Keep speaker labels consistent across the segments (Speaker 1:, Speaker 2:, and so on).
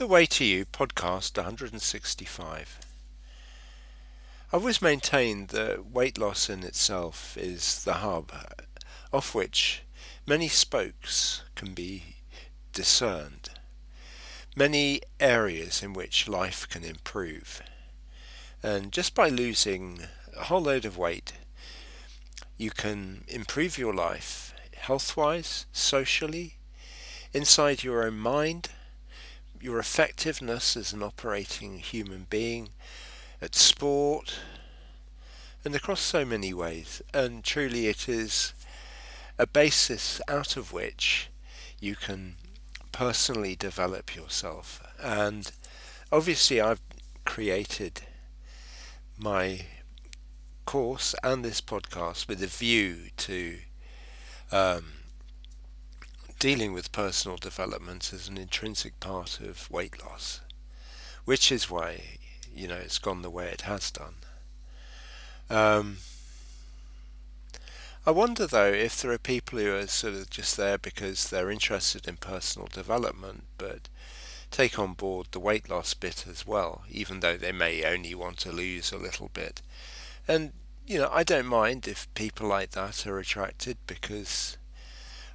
Speaker 1: The Way to You, podcast 165. I've always maintained that weight loss in itself is the hub uh, off which many spokes can be discerned, many areas in which life can improve. And just by losing a whole load of weight, you can improve your life health wise, socially, inside your own mind your effectiveness as an operating human being at sport and across so many ways. And truly, it is a basis out of which you can personally develop yourself. And obviously, I've created my course and this podcast with a view to um, dealing with personal development as an intrinsic part of weight loss, which is why you know it's gone the way it has done. Um, I wonder though if there are people who are sort of just there because they're interested in personal development, but take on board the weight loss bit as well, even though they may only want to lose a little bit. And you know, I don't mind if people like that are attracted because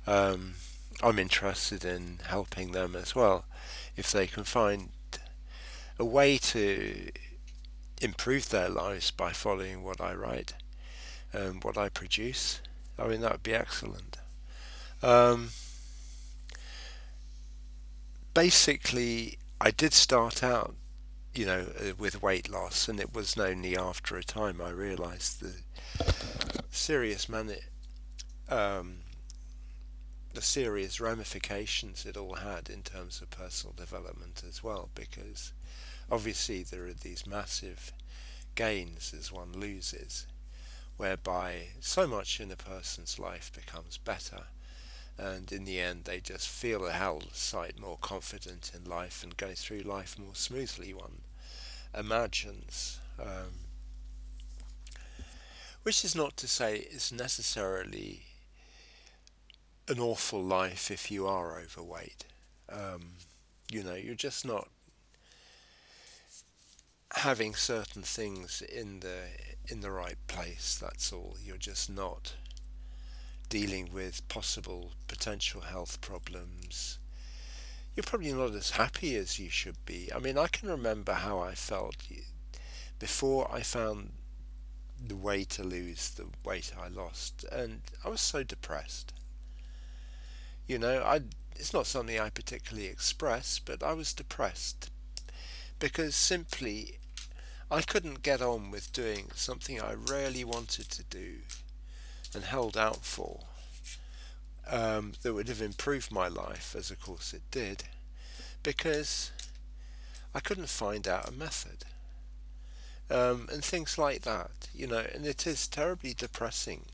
Speaker 1: um, I'm interested in helping them as well. If they can find a way to improve their lives by following what I write and what I produce, I mean, that would be excellent. Um, basically, I did start out, you know, uh, with weight loss, and it was only after a time I realized the serious mani- um, the serious ramifications it all had in terms of personal development as well, because obviously there are these massive gains as one loses, whereby so much in a person's life becomes better, and in the end they just feel a hell of sight more confident in life and go through life more smoothly, one imagines. Um, which is not to say it's necessarily an awful life if you are overweight. Um, you know, you're just not having certain things in the in the right place. That's all. You're just not dealing with possible potential health problems. You're probably not as happy as you should be. I mean, I can remember how I felt before I found the way to lose the weight I lost, and I was so depressed. You know, I it's not something I particularly express, but I was depressed because simply I couldn't get on with doing something I really wanted to do and held out for um, that would have improved my life, as of course it did, because I couldn't find out a method. Um, and things like that, you know, and it is terribly depressing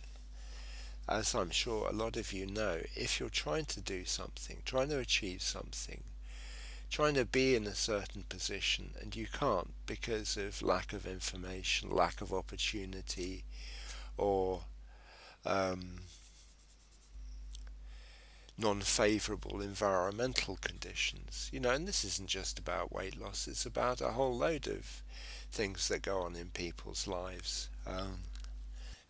Speaker 1: as I'm sure a lot of you know, if you're trying to do something, trying to achieve something, trying to be in a certain position and you can't because of lack of information, lack of opportunity, or um, non-favourable environmental conditions. You know, and this isn't just about weight loss; it's about a whole load of things that go on in people's lives. Um,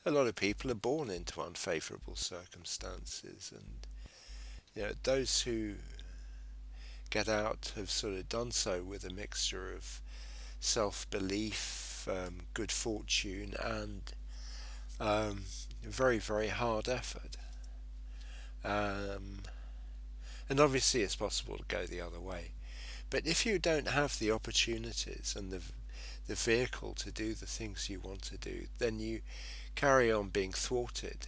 Speaker 1: a lot of people are born into unfavourable circumstances, and you know those who get out have sort of done so with a mixture of self-belief, um, good fortune, and um, very very hard effort. Um, and obviously, it's possible to go the other way. But if you don't have the opportunities and the the vehicle to do the things you want to do, then you carry on being thwarted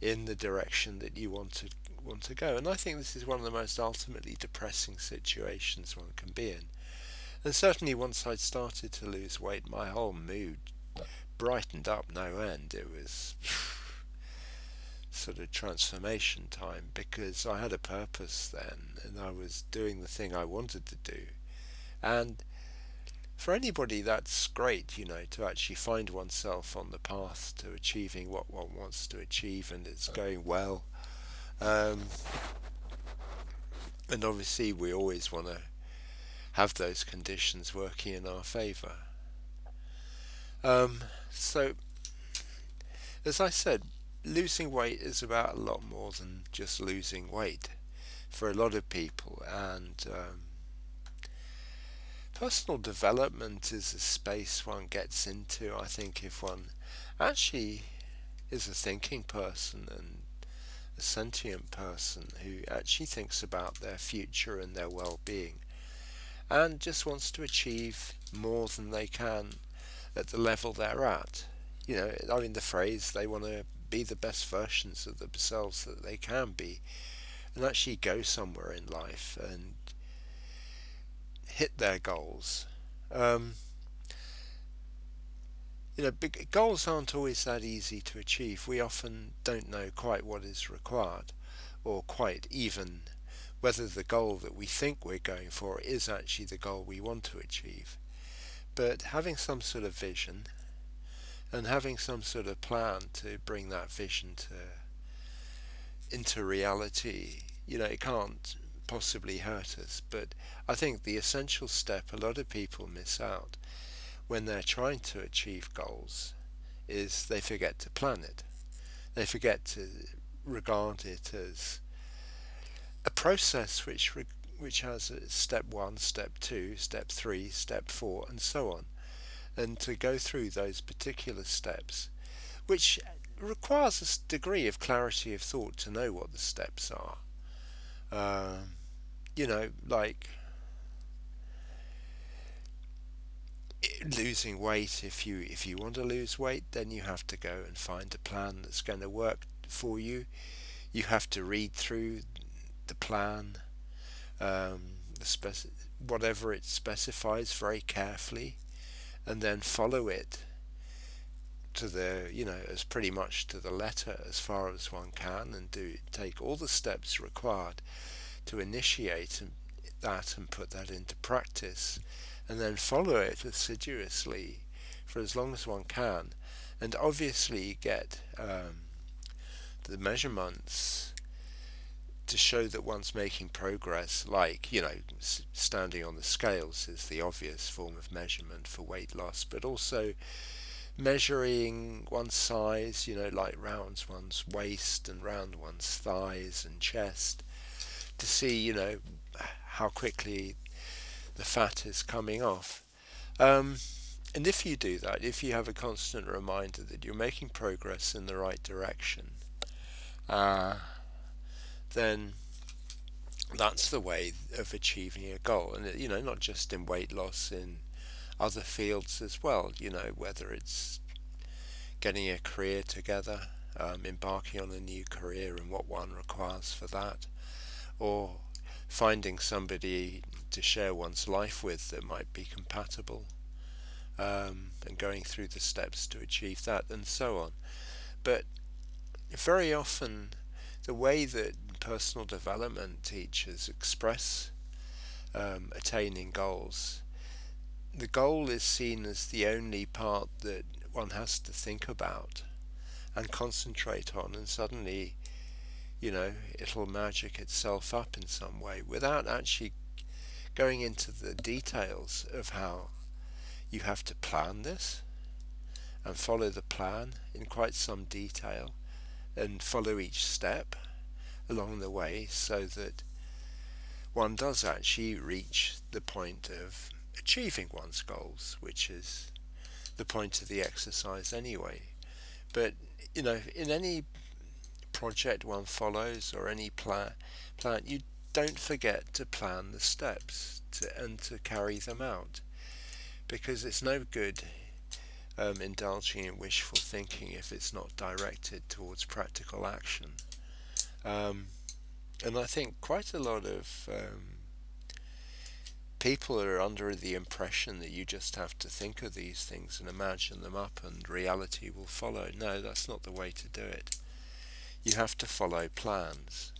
Speaker 1: in the direction that you want to want to go. And I think this is one of the most ultimately depressing situations one can be in. And certainly once I'd started to lose weight, my whole mood brightened up no end. It was sort of transformation time because I had a purpose then and I was doing the thing I wanted to do. And for anybody, that's great, you know, to actually find oneself on the path to achieving what one wants to achieve and it's going well. Um, and obviously, we always want to have those conditions working in our favour. Um, so, as I said, losing weight is about a lot more than just losing weight for a lot of people, and um, personal development is a space one gets into. I think if one actually is a thinking person and a sentient person who actually thinks about their future and their well-being and just wants to achieve more than they can at the level they're at. You know, I mean the phrase they want to be the best versions of themselves that they can be and actually go somewhere in life and hit their goals. Um, you know, big, goals aren't always that easy to achieve. We often don't know quite what is required, or quite even whether the goal that we think we're going for is actually the goal we want to achieve. But having some sort of vision and having some sort of plan to bring that vision to into reality, you know, it can't possibly hurt us. But I think the essential step a lot of people miss out when they're trying to achieve goals is they forget to plan it. They forget to regard it as a process which re- which has step one, step two, step three, step four, and so on, and to go through those particular steps, which requires a degree of clarity of thought to know what the steps are. Um, you know, like losing weight. If you if you want to lose weight, then you have to go and find a plan that's going to work for you. You have to read through the plan, um, the speci- whatever it specifies very carefully, and then follow it to the you know as pretty much to the letter as far as one can, and do take all the steps required to initiate that and put that into practice, and then follow it assiduously for as long as one can, and obviously get um, the measurements to show that one's making progress, like, you know, standing on the scales is the obvious form of measurement for weight loss, but also measuring one's size, you know, like round one's waist and round one's thighs and chest to see, you know, how quickly the fat is coming off. Um, and if you do that, if you have a constant reminder that you're making progress in the right direction, uh, then that's the way of achieving a goal. And, you know, not just in weight loss, in other fields as well, you know, whether it's getting a career together, um, embarking on a new career and what one requires for that, or finding somebody to share one's life with that might be compatible, um, and going through the steps to achieve that, and so on. But very often, the way that personal development teachers express um, attaining goals, the goal is seen as the only part that one has to think about and concentrate on, and suddenly, you know, it'll magic itself up in some way without actually going into the details of how you have to plan this and follow the plan in quite some detail and follow each step along the way so that one does actually reach the point of achieving one's goals, which is the point of the exercise anyway. But you know, in any project one follows or any plan, plan you don't forget to plan the steps to, and to carry them out, because it's no good um, indulging in wishful thinking if it's not directed towards practical action. Um, and I think quite a lot of um, people are under the impression that you just have to think of these things and imagine them up and reality will follow. No, that's not the way to do it. You have to follow plans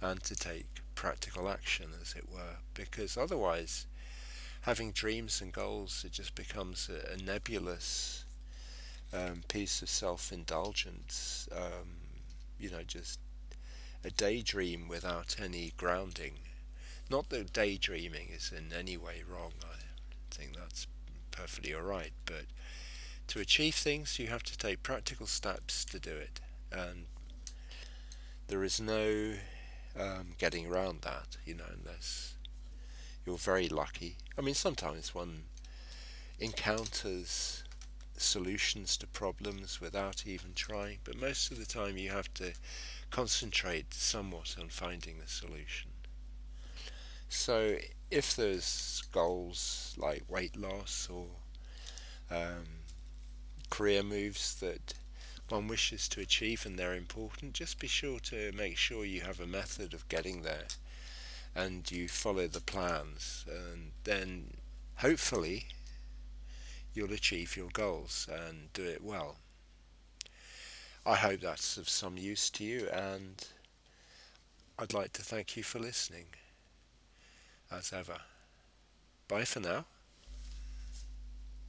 Speaker 1: and to take practical action, as it were, because otherwise, having dreams and goals, it just becomes a, a nebulous um, piece of self-indulgence. Um, you know, just a daydream without any grounding Not that daydreaming is in any way wrong. I think that's perfectly alright, but to achieve things, you have to take practical steps to do it, and there is no um, getting around that, you know, unless you're very lucky. I mean, sometimes one encounters solutions to problems without even trying, but most of the time you have to concentrate somewhat on finding the solution. So if there's goals like weight loss or um, career moves that one wishes to achieve and they're important, just be sure to make sure you have a method of getting there and you follow the plans and then hopefully you'll achieve your goals and do it well. I hope that's of some use to you and I'd like to thank you for listening as ever. Bye for now.